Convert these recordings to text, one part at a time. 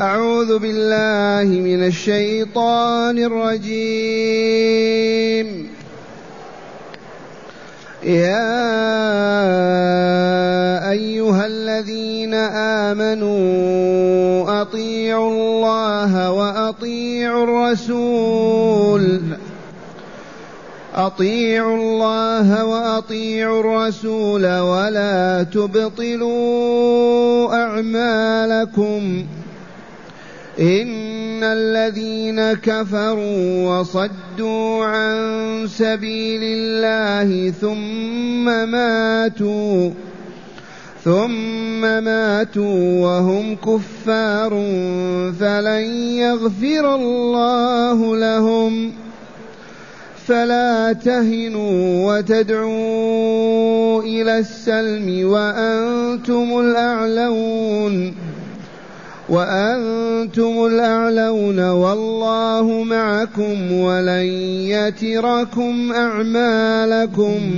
أعوذ بالله من الشيطان الرجيم. يا أيها الذين آمنوا أطيعوا الله وأطيعوا الرسول. أطيعوا الله وأطيعوا الرسول ولا تبطلوا أعمالكم. إن الذين كفروا وصدوا عن سبيل الله ثم ماتوا ثم ماتوا وهم كفار فلن يغفر الله لهم. فلا تهنوا وتدعوا إلى السلم وأنتم الأعلون. وأنتم الأعلون والله معكم ولن يتركم أعمالكم.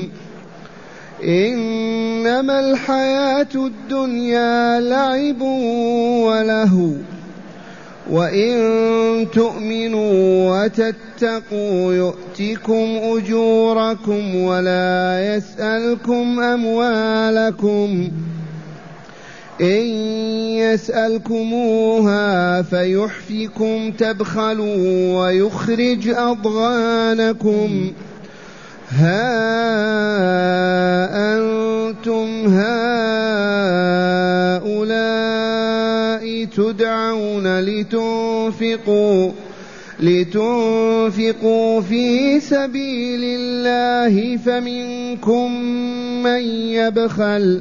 إنما الحياة الدنيا لعب وله. وإن تؤمنوا وتتقوا يؤتكم أجوركم ولا يسألكم أموالكم. إن يسألكموها فيحفكم تبخلوا ويخرج أضغانكم. ها أنتم هؤلاء تدعون لتنفقوا لتنفقوا في سبيل الله فمنكم من يبخل.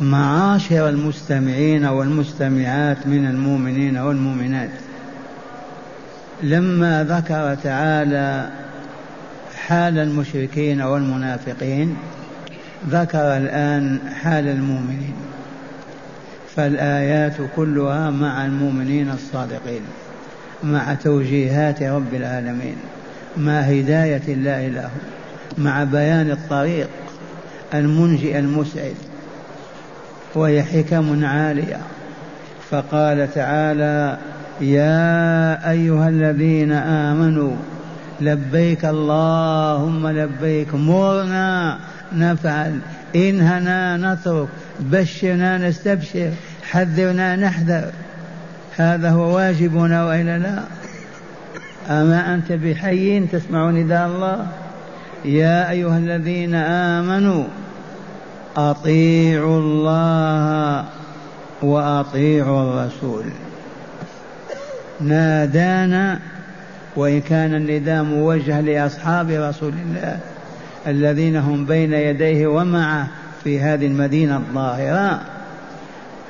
معاشر المستمعين والمستمعات من المؤمنين والمؤمنات. لما ذكر تعالى حال المشركين والمنافقين ذكر الآن حال المؤمنين. فالآيات كلها مع المؤمنين الصادقين مع توجيهات رب العالمين مع هداية الله لهم مع بيان الطريق المنجئ المسعد. وهي حكم عالية. فقال تعالى يا أيها الذين آمنوا لبيك اللهم لبيك مرنا نفعل انهنا نترك بشرنا نستبشر حذرنا نحذر. هذا هو واجبنا وإلا لا؟ أما أنت بحي تسمع نداء الله؟ يا أيها الذين آمنوا أطيعوا الله وأطيعوا الرسول. نادانا وإن كان النداء موجه لأصحاب رسول الله الذين هم بين يديه ومعه في هذه المدينة الظاهرة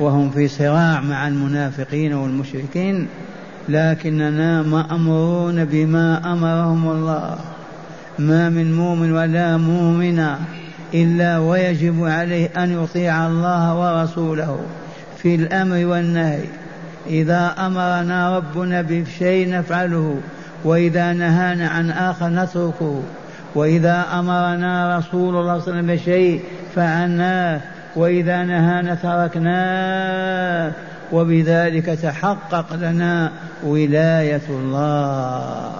وهم في صراع مع المنافقين والمشركين لكننا مأمورون بما أمرهم الله. ما من مؤمن ولا مؤمنة. إلا ويجب عليه أن يطيع الله ورسوله في الأمر والنهي. إذا أمرنا ربنا بشيء نفعله وإذا نهانا عن آخر نتركه. وإذا أمرنا رسول الله صلى الله عليه وسلم بشيء فعلناه وإذا نهانا تركناه. وبذلك تحقق لنا ولاية الله.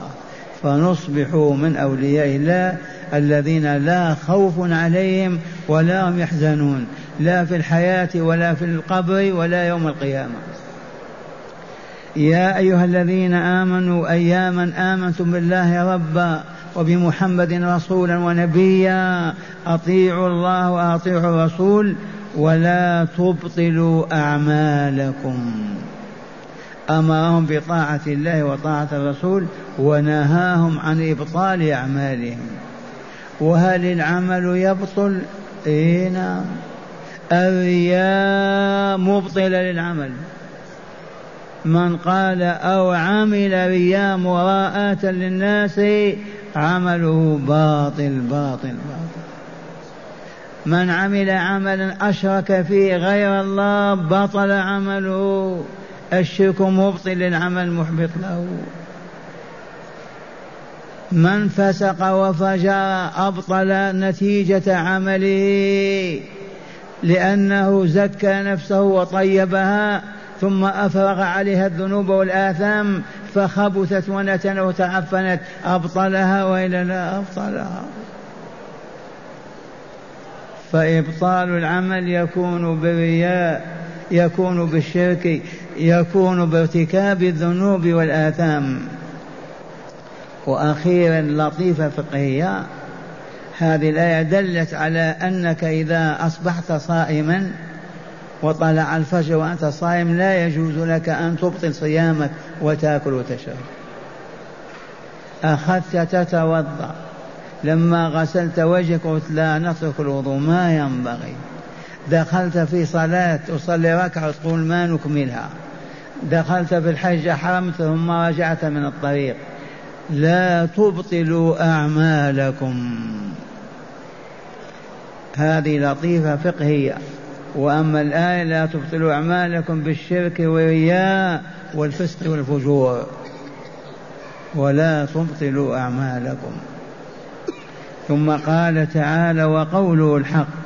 فنصبح من أولياء الله الذين لا خوف عليهم ولا هم يحزنون لا في الحياة ولا في القبر ولا يوم القيامة. يا أيها الذين آمنوا أياما آمنتم بالله ربا وبمحمد رسولا ونبيا أطيعوا الله وأطيعوا الرسول ولا تبطلوا أعمالكم. أمرهم بطاعة الله وطاعة الرسول ونهاهم عن إبطال أعمالهم. وهل العمل يبطل؟ اي نعم. الرياء مبطلة للعمل. من قال أو عمل رياء مراءة للناس عمله باطل باطل باطل. من عمل عملا أشرك فيه غير الله بطل عمله. الشرك مبطل للعمل محبط له. من فسق وفجر أبطل نتيجة عمله لأنه زكى نفسه وطيبها ثم أفرغ عليها الذنوب والآثام فخبثت ونتن وتعفنت. أبطلها وإلا لا أبطلها. فإبطال العمل يكون بالرياء يكون بالشرك. يكون بارتكاب الذنوب والآثام. وأخيرا لطيفة فقهية هذه الآية دلت على أنك إذا أصبحت صائما وطلع الفجر وأنت صائم لا يجوز لك أن تبطل صيامك وتأكل وتشرب. أخذت تتوضأ. لما غسلت وجهك قلت لا نترك الوضوء ما ينبغي. دخلت في صلاة تصلي ركعة تقول ما نكملها. دخلت في الحج أحرمت ثم رجعت من الطريق. لا تبطلوا أعمالكم. هذه لطيفة فقهية. وأما الآية لا تبطلوا أعمالكم بالشرك والرياء والفسق والفجور. ولا تبطلوا أعمالكم. ثم قال تعالى وقوله الحق.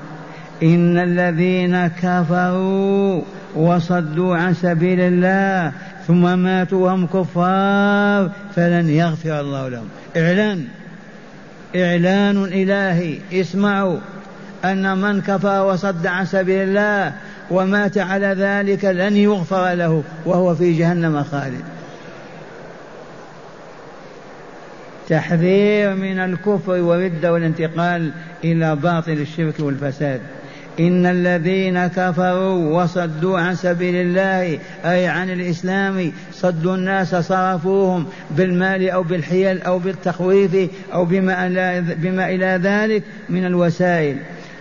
إن الذين كفروا وصدوا عن سبيل الله ثم ماتوا وهم كفار فلن يغفر الله لهم. إعلان. إعلان إلهي. اسمعوا. أن من كفر وصد عن سبيل الله ومات على ذلك لن يغفر له وهو في جهنم خالد. تحذير من الكفر والردة والانتقال إلى باطل الشرك والفساد. إن الذين كفروا وصدوا عن سبيل الله أي عن الإسلام صدوا الناس صرفوهم بالمال أو بالحيل أو بالتخويف أو بما, بما إلى ذلك من الوسائل.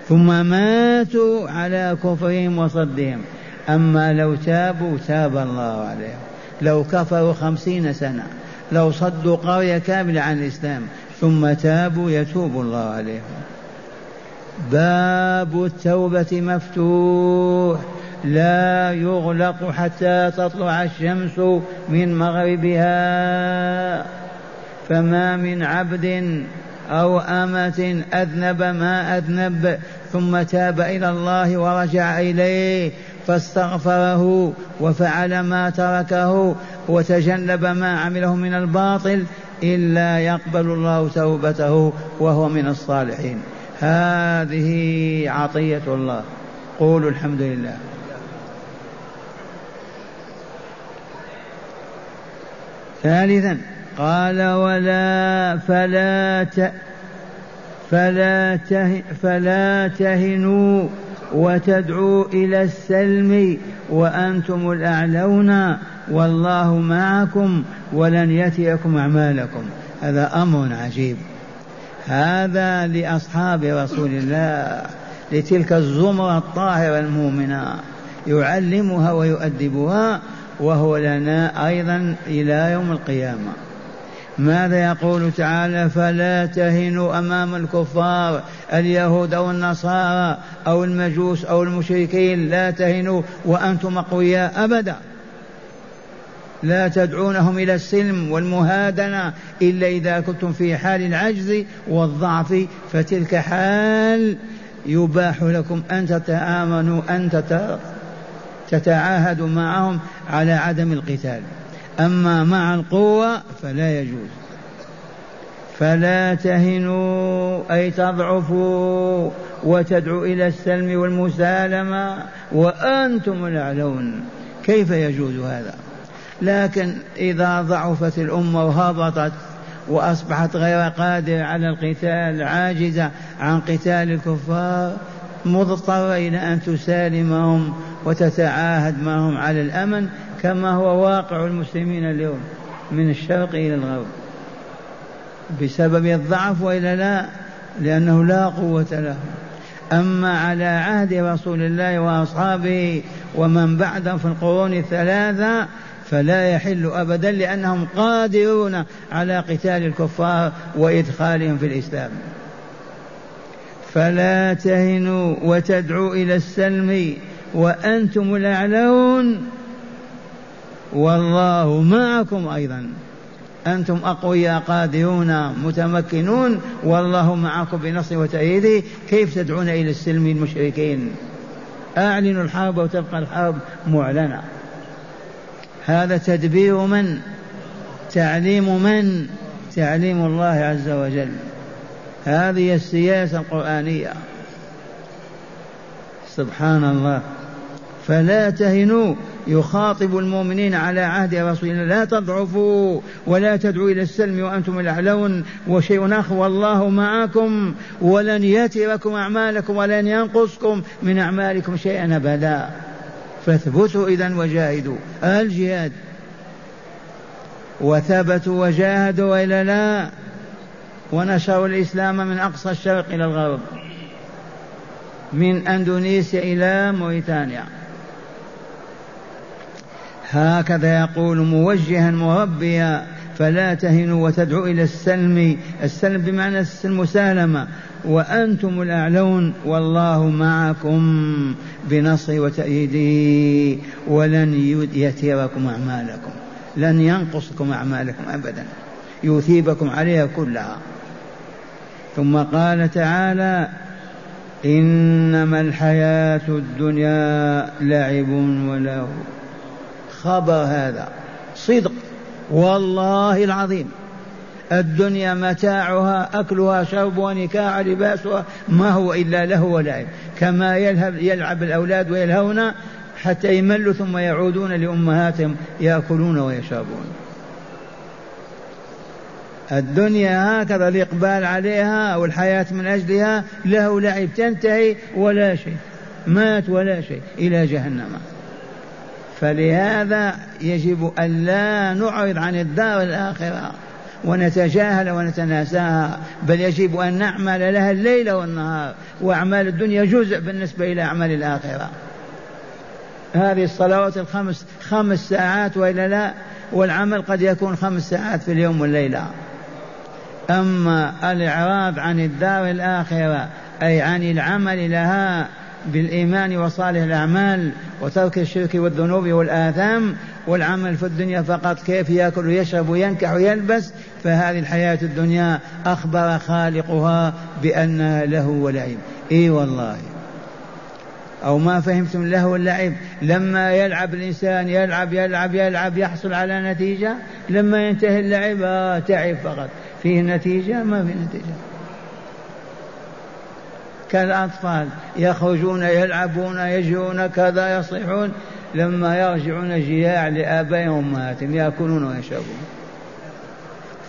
ثم ماتوا على كفرهم وصدهم. أما لو تابوا تاب الله عليهم. لو كفروا خمسين سنة. لو صدوا قرية كاملة عن الإسلام. ثم تابوا يتوب الله عليهم. باب التوبة مفتوح لا يغلق حتى تطلع الشمس من مغربها. فما من عبد أو أمة أذنب ما أذنب ثم تاب إلى الله ورجع إليه فاستغفره وفعل ما تركه وتجنب ما عمله من الباطل إلا يقبل الله توبته وهو من الصالحين. هذه عطية الله. قولوا الحمد لله. ثالثا قال ولا فلا ت فلا ته فلا تهنوا وتدعوا إلى السلم وأنتم الأعلون والله معكم ولن يتيكم أعمالكم. هذا أمر عجيب. هذا لأصحاب رسول الله لتلك الزمرة الطاهرة المؤمنة. يعلمها ويؤدبها وهو لنا أيضا إلى يوم القيامة. ماذا يقول تعالى؟ فلا تهنوا أمام الكفار اليهود أو النصارى أو المجوس أو المشركين لا تهنوا وأنتم أقوياء ابدا. لا تدعونهم إلى السلم والمهادنة إلا إذا كنتم في حال العجز والضعف فتلك حال يباح لكم أن تتآمنوا أن تتعاهدوا معهم على عدم القتال. أما مع القوة فلا يجوز. فلا تهنوا أي تضعفوا وتدعوا إلى السلم والمسالمة وأنتم الأعلون. كيف يجوز هذا؟ لكن إذا ضعفت الأمة وهبطت وأصبحت غير قادرة على القتال عاجزة عن قتال الكفار مضطرة إلى أن تسالمهم وتتعاهد معهم على الأمن كما هو واقع المسلمين اليوم من الشرق إلى الغرب. بسبب الضعف وإلا لا لأنه لا قوة له. أما على عهد رسول الله وأصحابه ومن بعدهم في القرون الثلاثة فلا يحل أبدا لأنهم قادرون على قتال الكفار وإدخالهم في الإسلام. فلا تهنوا وتدعوا إلى السلم وأنتم الأعلون. والله معكم أيضا. أنتم أقوياء قادرون متمكنون. والله معكم بنصر وتأييده كيف تدعون إلى السلم المشركين؟ أعلنوا الحرب وتبقى الحرب معلنة. هذا تدبير من؟ تعليم من؟ تعليم الله عز وجل. هذه السياسة القرآنية. سبحان الله. فلا تهنوا. يخاطب المؤمنين على عهد رسول الله. لا تضعفوا ولا تدعوا إلى السلم وأنتم الأعلون. وشيء آخر. والله معكم. ولن يتركم أعمالكم ولن ينقصكم من أعمالكم شيئا أبدا. فاثبتوا إذا وجاهدوا. الجهاد. وثبتوا وجاهدوا وإلا لا ونشروا الإسلام من أقصى الشرق إلى الغرب. من أندونيسيا إلى موريتانيا. هكذا يقول موجها مربيا فلا تهنوا وتدعوا إلى السلم. السلم بمعنى المسالمة. وأنتم الأعلون والله معكم بنصر وتأييده ولن يتيركم أعمالكم. لن ينقصكم أعمالكم أبدا. يثيبكم عليها كلها. ثم قال تعالى إنما الحياة الدنيا لعب ولهو خبر هذا. صدق. والله العظيم. الدنيا متاعها أكلها شربها نكاح لباسها ما هو إلا له ولعب كما يلهب يلعب الأولاد ويلهون حتى يملوا ثم يعودون لأمهاتهم يأكلون ويشربون. الدنيا هكذا الإقبال عليها والحياة من أجلها له لعب تنتهي ولا شيء. مات ولا شيء إلى جهنم. فلهذا يجب أن لا نعرض عن الدار الآخرة ونتجاهل ونتناساها بل يجب أن نعمل لها الليل والنهار وأعمال الدنيا جزء بالنسبة إلى أعمال الآخرة. هذه الصلوات الخمس خمس ساعات وإلا لا والعمل قد يكون خمس ساعات في اليوم والليلة. أما الإعراض عن الدار الآخرة أي عن العمل لها بالإيمان وصالح الأعمال وترك الشرك والذنوب والآثام والعمل في الدنيا فقط. كيف يأكل ويشرب وينكح ويلبس؟ فهذه الحياة الدنيا أخبر خالقها بأنها له ولعب إي والله. أو ما فهمتم له واللعب لما يلعب الإنسان يلعب يلعب يلعب يحصل على نتيجة لما ينتهي اللعب آه تعب فقط. فيه نتيجة؟ ما في نتيجة. كالأطفال يخرجون يلعبون يجرون كذا يصيحون. لما يرجعون جياع لآبائهم وأمهاتهم يأكلون ويشربون.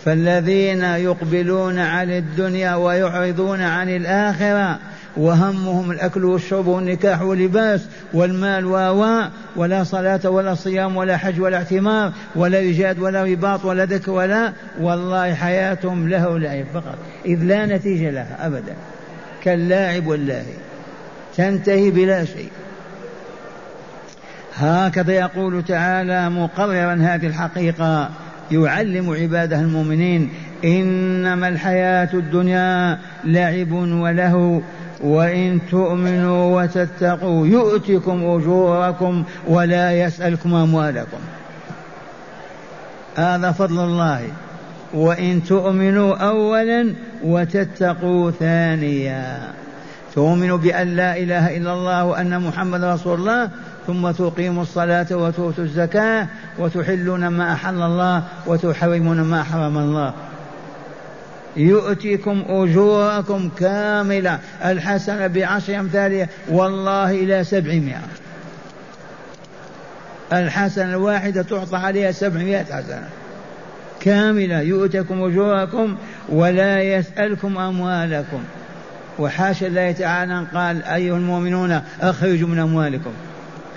فالذين يقبلون على الدنيا ويعرضون عن الآخرة وهمهم الأكل والشرب والنكاح واللباس والمال و ولا صلاة ولا صيام ولا حج ولا اعتمار ولا إيجاد ولا رباط ولا ذكر ولا والله حياتهم له لعب فقط. إذ لا نتيجة لها أبدا. كاللاعب واللاهي تنتهي بلا شيء. هكذا يقول تعالى مقررا هذه الحقيقة يعلم عباده المؤمنين إنما الحياة الدنيا لعب وله وإن تؤمنوا وتتقوا يؤتكم أجوركم ولا يسألكم أموالكم. هذا فضل الله. وإن تؤمنوا أولا وتتقوا ثانيا. تؤمنوا بأن لا إله إلا الله وأن محمد رسول الله ثم تقيموا الصلاة وتؤتوا الزكاة وتحلون ما أحل الله وتحرمون ما حرم الله. يؤتيكم أجوركم كاملة. الحسنة بعشر أمثالها. والله إلى سبعمائة. الحسنة الواحدة تعطى عليها سبعمائة حسنة. كاملة يؤتكم أجوركم ولا يسألكم أموالكم. وحاشا الله تعالى قال أيها المؤمنون أخرجوا من أموالكم.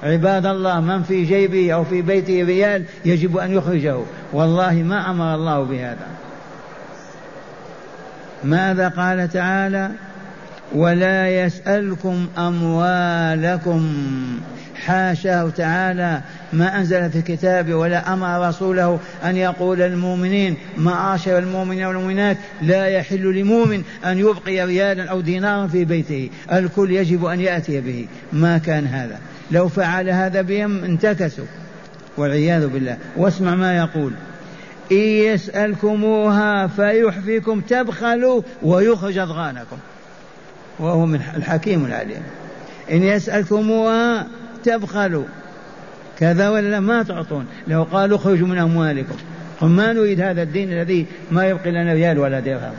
عباد الله من في جيبه أو في بيته ريال يجب أن يخرجه. والله ما أمر الله بهذا. ماذا قال تعالى؟ ولا يسألكم أموالكم. حاشاه تعالى ما أنزل في كتابه ولا أمر رسوله أن يقول للمؤمنين معاشر المؤمنين والمؤمنات لا يحل لمؤمن أن يبقي ريالا أو دينارا في بيته الكل يجب أن يأتي به. ما كان هذا. لو فعل هذا بهم انتكسوا والعياذ بالله. واسمع ما يقول. إن يسألكموها فيحفيكم تبخلوا ويخرج أضغانكم. وهو من الحكيم العليم. إن يسألكموها تبخلوا. كذا ولا ما تعطون. لو قالوا اخرجوا من أموالكم. قل ما نريد هذا الدين الذي ما يبقي لنا ريال ولا درهم.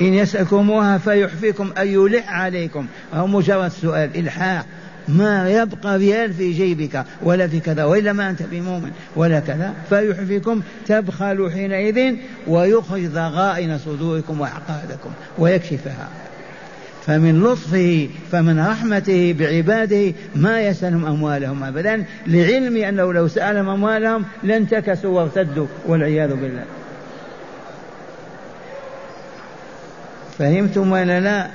إن يسألكموها فيحفيكم أي يلح عليكم. أو مجرد سؤال إلحاح. ما يبقى ريال في جيبك ولا في كذا وإلا ما أنت بمؤمن ولا كذا. فيحفيكم تبخلوا حينئذ ويخرج ضغائن صدوركم وعقادكم ويكشفها. فمن لطفه فمن رحمته بعباده ما يسألهم أموالهم أبدا لعلم أنه لو سألهم أموالهم لانتكسوا وارتدوا والعياذ بالله. فهمتم ولا لا؟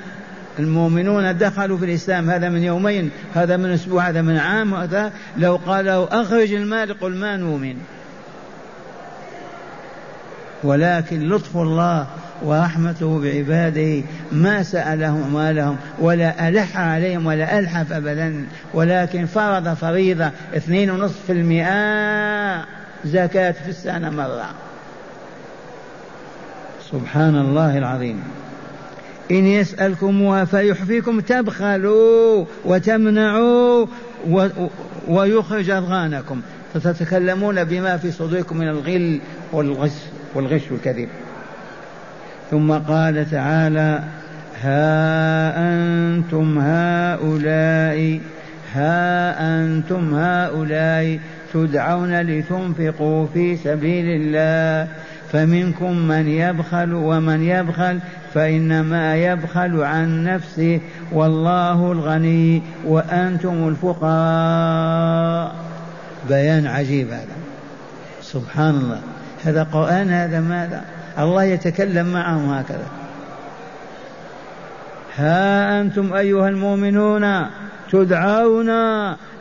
المؤمنون دخلوا في الإسلام هذا من يومين هذا من أسبوع هذا من عام هذا لو قالوا أخرج المال قل ما نؤمن. ولكن لطف الله ورحمته بعباده ما سألهم مالهم ولا ألح عليهم ولا ألحف أبدا. ولكن فرض فريضة اثنين ونصف في المئة زكاة في السنة مرة. سبحان الله العظيم. إن يسألكموها فيحفيكم تبخلوا وتمنعوا ويخرج أضغانكم فتتكلمون بما في صدوركم من الغل والغش والغش والكذب ثم قال تعالى ها أنتم هؤلاء ها أنتم هؤلاء تدعون لتنفقوا في سبيل الله فمنكم من يبخل ومن يبخل فإنما يبخل عن نفسه والله الغني وأنتم الفقراء. بيان عجيب هذا. سبحان الله. هذا قرآن هذا ماذا؟ الله يتكلم معهم هكذا. ها أنتم أيها المؤمنون تدعون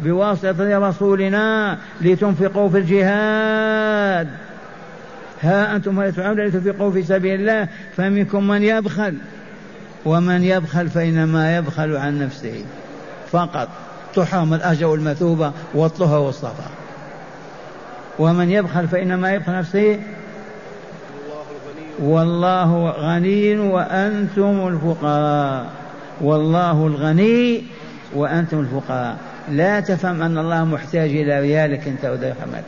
بواسطة رسولنا لتنفقوا في الجهاد. ها أنتم تدعون لتنفقوا في سبيل الله فمنكم من يبخل. ومن يبخل فإنما يبخل عن نفسه. فقط تحرم الأجر والمثوبة والطهر والصفا. ومن يبخل فإنما يبخل نفسه والله غني وأنتم الفقراء. والله الغني وأنتم الفقراء. لا تفهم أن الله محتاج إلى ريالك أنت ودرهمك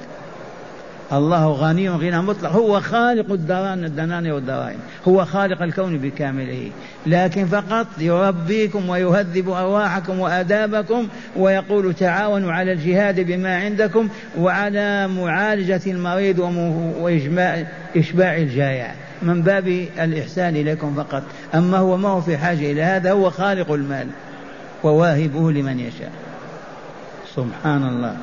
الله غني غنى مطلق. هو خالق الدنانير والدراهم هو خالق الكون بكامله. لكن فقط يربيكم ويهذب أرواحكم وآدابكم ويقول تعاونوا على الجهاد بما عندكم وعلى معالجة المريض وإشباع الجائع. من باب الإحسان إليكم فقط. أما هو ما هو في حاجة إلى هذا هو خالق المال وواهبه لمن يشاء. سبحان الله.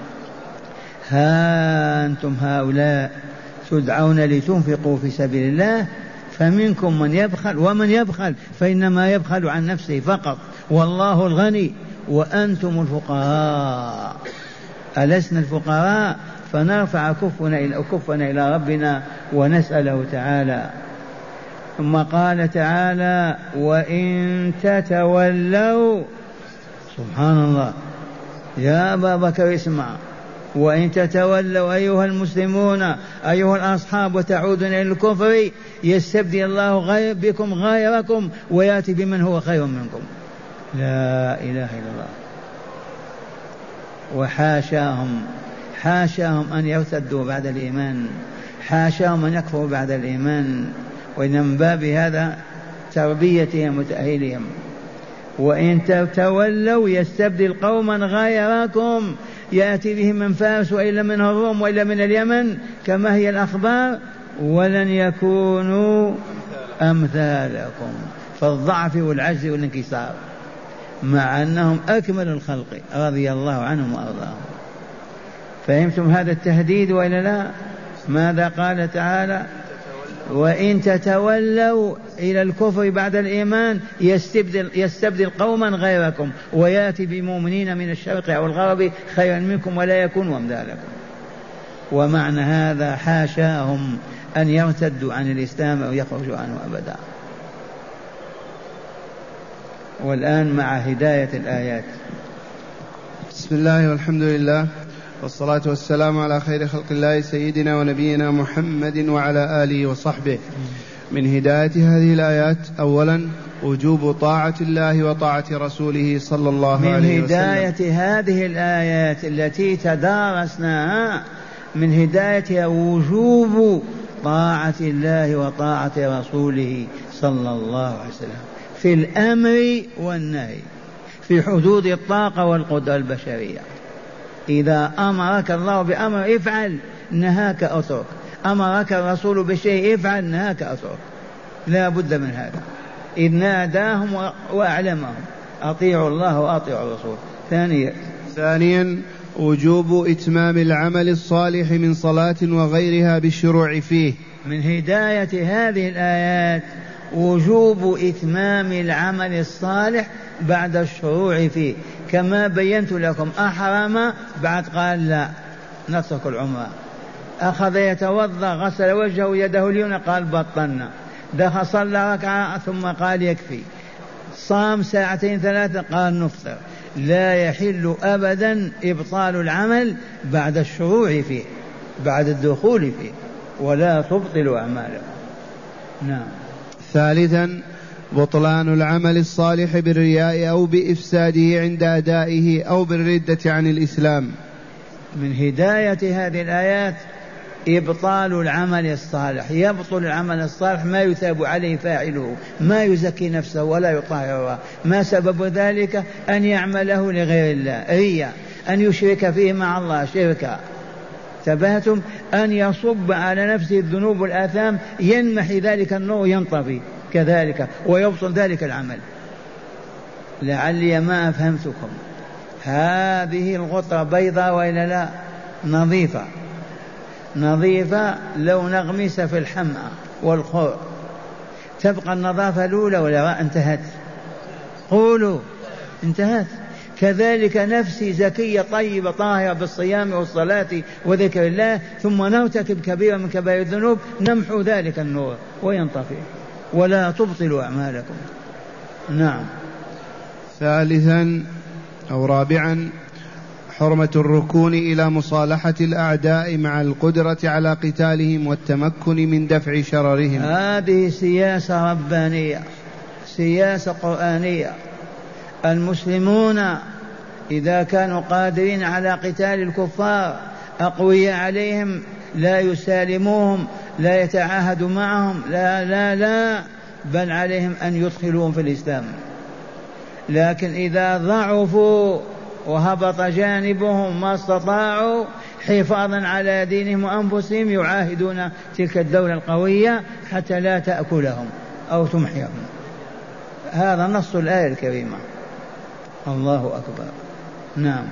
ها أنتم هؤلاء تدعون لتنفقوا في سبيل الله؟ فمنكم من يبخل ومن يبخل فإنما يبخل عن نفسه فقط. والله الغني. وأنتم الفقراء. ألسنا الفقراء؟ فنرفع كفنا إلى كفنا إلى ربنا ونسأله تعالى. ثم قال تعالى وإن تتولوا سبحان الله. يا أبا بكر اسمع. وإن تتولوا أيها المسلمون أيها الأصحاب وتعودون إلى الكفر يستبدل الله غير بكم غيركم ويأتي بمن هو خير منكم. لا إله إلا الله. وحاشاهم حاشاهم أن يرتدوا بعد الإيمان. حاشاهم أن يكفروا بعد الإيمان. وإن من باب هذا تربيتهم وتأهيلهم. وإن تتولوا يستبدل قوما غيركم يأتي بهم من فارس وإلا من الروم وإلا من اليمن كما هي الأخبار. ولن يكونوا أمثالكم. فالضعف والعجز والانكسار. مع أنهم أكمل الخلق رضي الله عنهم وأرضاهم. فهمتم هذا التهديد وإلا لا؟ ماذا قال تعالى؟ وإن تتولوا إلى الكفر بعد الإيمان يستبدل, يستبدل قوما غيركم ويأتي بمؤمنين من الشرق أو الغرب خيرا منكم ولا يكون أمثالكم. ومعنى هذا حاشاهم أن يرتدوا عن الإسلام أو يخرجوا عنه أبدا. والآن مع هداية الآيات. بسم الله والحمد لله. والصلاة والسلام على خير خلق الله سيدنا ونبينا محمد وعلى آله وصحبه. من هداية هذه الآيات أولا وجوب طاعة الله وطاعة رسوله صلى الله عليه وسلم. من هداية هذه الآيات التي تدارسناها من هدايتها وجوب طاعة الله وطاعة رسوله صلى الله عليه وسلم. في الأمر والنهي في حدود الطاقة والقدرة البشرية. إذا أمرك الله بأمر افعل. نهاك أترك. أمرك الرسول بشيء افعل. نهاك أترك. لا بد من هذا. إذ ناداهم وأعلمهم. أطيعوا الله وأطيعوا الرسول. ثانيا. ثانيا وجوب إتمام العمل الصالح من صلاة وغيرها بالشروع فيه. من هداية هذه الآيات وجوب إتمام العمل الصالح بعد الشروع فيه كما بينت لكم أحرم؟ بعد قال لا نترك العمرة. أخذ يتوضأ غسل وجهه يده اليمنى قال بطلنا دخل صلى ركعة ثم قال يكفي. صام ساعتين ثلاثة قال نفطر. لا يحل أبدا إبطال العمل بعد الشروع فيه بعد الدخول فيه ولا تبطل أعماله. نعم. ثالثا بطلان العمل الصالح بالرياء أو بإفساده عند أدائه أو بالردة عن الإسلام. من هداية هذه الآيات إبطال العمل الصالح. يبطل العمل الصالح ما يثاب عليه فاعله ما يزكي نفسه ولا يطهرها ما سبب ذلك؟ أن يعمله لغير الله. ريا أن يشرك فيه مع الله شركا. تبهتم أن يصب على نفسه الذنوب والآثام ينمحي ذلك النور ينطفي. كذلك ويبطل ذلك العمل. لعلي ما أفهمتكم. هذه الغطرة بيضاء وإلا لا؟ نظيفة. نظيفة لو نغمس في الحمأة والخور. تبقى النظافة الأولى ولا انتهت؟ قولوا. انتهت. كذلك نفسي زكية طيبة طاهرة بالصيام والصلاة وذكر الله ثم نرتكب كبيرة من كبائر الذنوب نمحو ذلك النور وينطفئ. ولا تبطلوا أعمالكم. نعم. ثالثا أو رابعا حرمة الركون إلى مصالحة الأعداء مع القدرة على قتالهم والتمكن من دفع شررهم. هذه سياسة ربانية سياسة قرآنية. المسلمون إذا كانوا قادرين على قتال الكفار أقوياء عليهم لا يسالموهم لا يتعاهدوا معهم لا لا لا بل عليهم أن يدخلوهم في الإسلام. لكن إذا ضعفوا وهبط جانبهم ما استطاعوا حفاظا على دينهم وأنفسهم يعاهدون تلك الدولة القوية حتى لا تأكلهم أو تمحيهم. هذا نص الآية الكريمة. الله أكبر. نعم.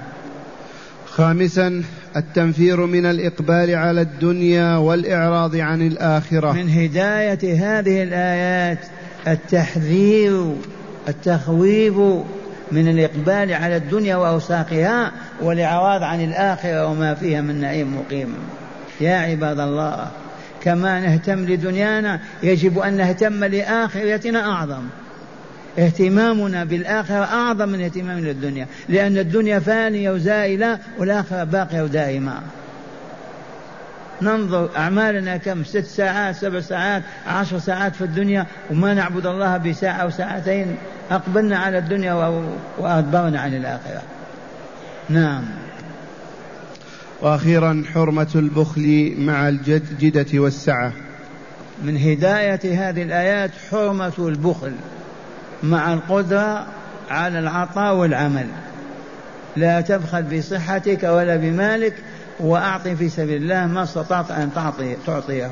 خامسا التنفير من الإقبال على الدنيا والإعراض عن الآخرة. من هداية هذه الآيات التحذير التخويف من الإقبال على الدنيا وأوساقها والإعراض عن الآخرة وما فيها من نعيم مقيم. يا عباد الله كما نهتم لدنيانا يجب أن نهتم لآخرتنا أعظم. اهتمامنا بالآخرة أعظم من اهتمامنا للدنيا لأن الدنيا فانية وزائلة والآخرة باقية ودائمة. ننظر أعمالنا كم؟ ست ساعات سبع ساعات عشر ساعات في الدنيا وما نعبد الله بساعة أو ساعتين. أقبلنا على الدنيا وأدبرنا عن الآخرة. نعم. وأخيرا حرمة البخل مع الجدة والسعة. من هداية هذه الآيات حرمة البخل. مع القدرة على العطاء والعمل. لا تبخل بصحتك ولا بمالك وأعطي في سبيل الله ما استطعت أن تعطي تعطيه.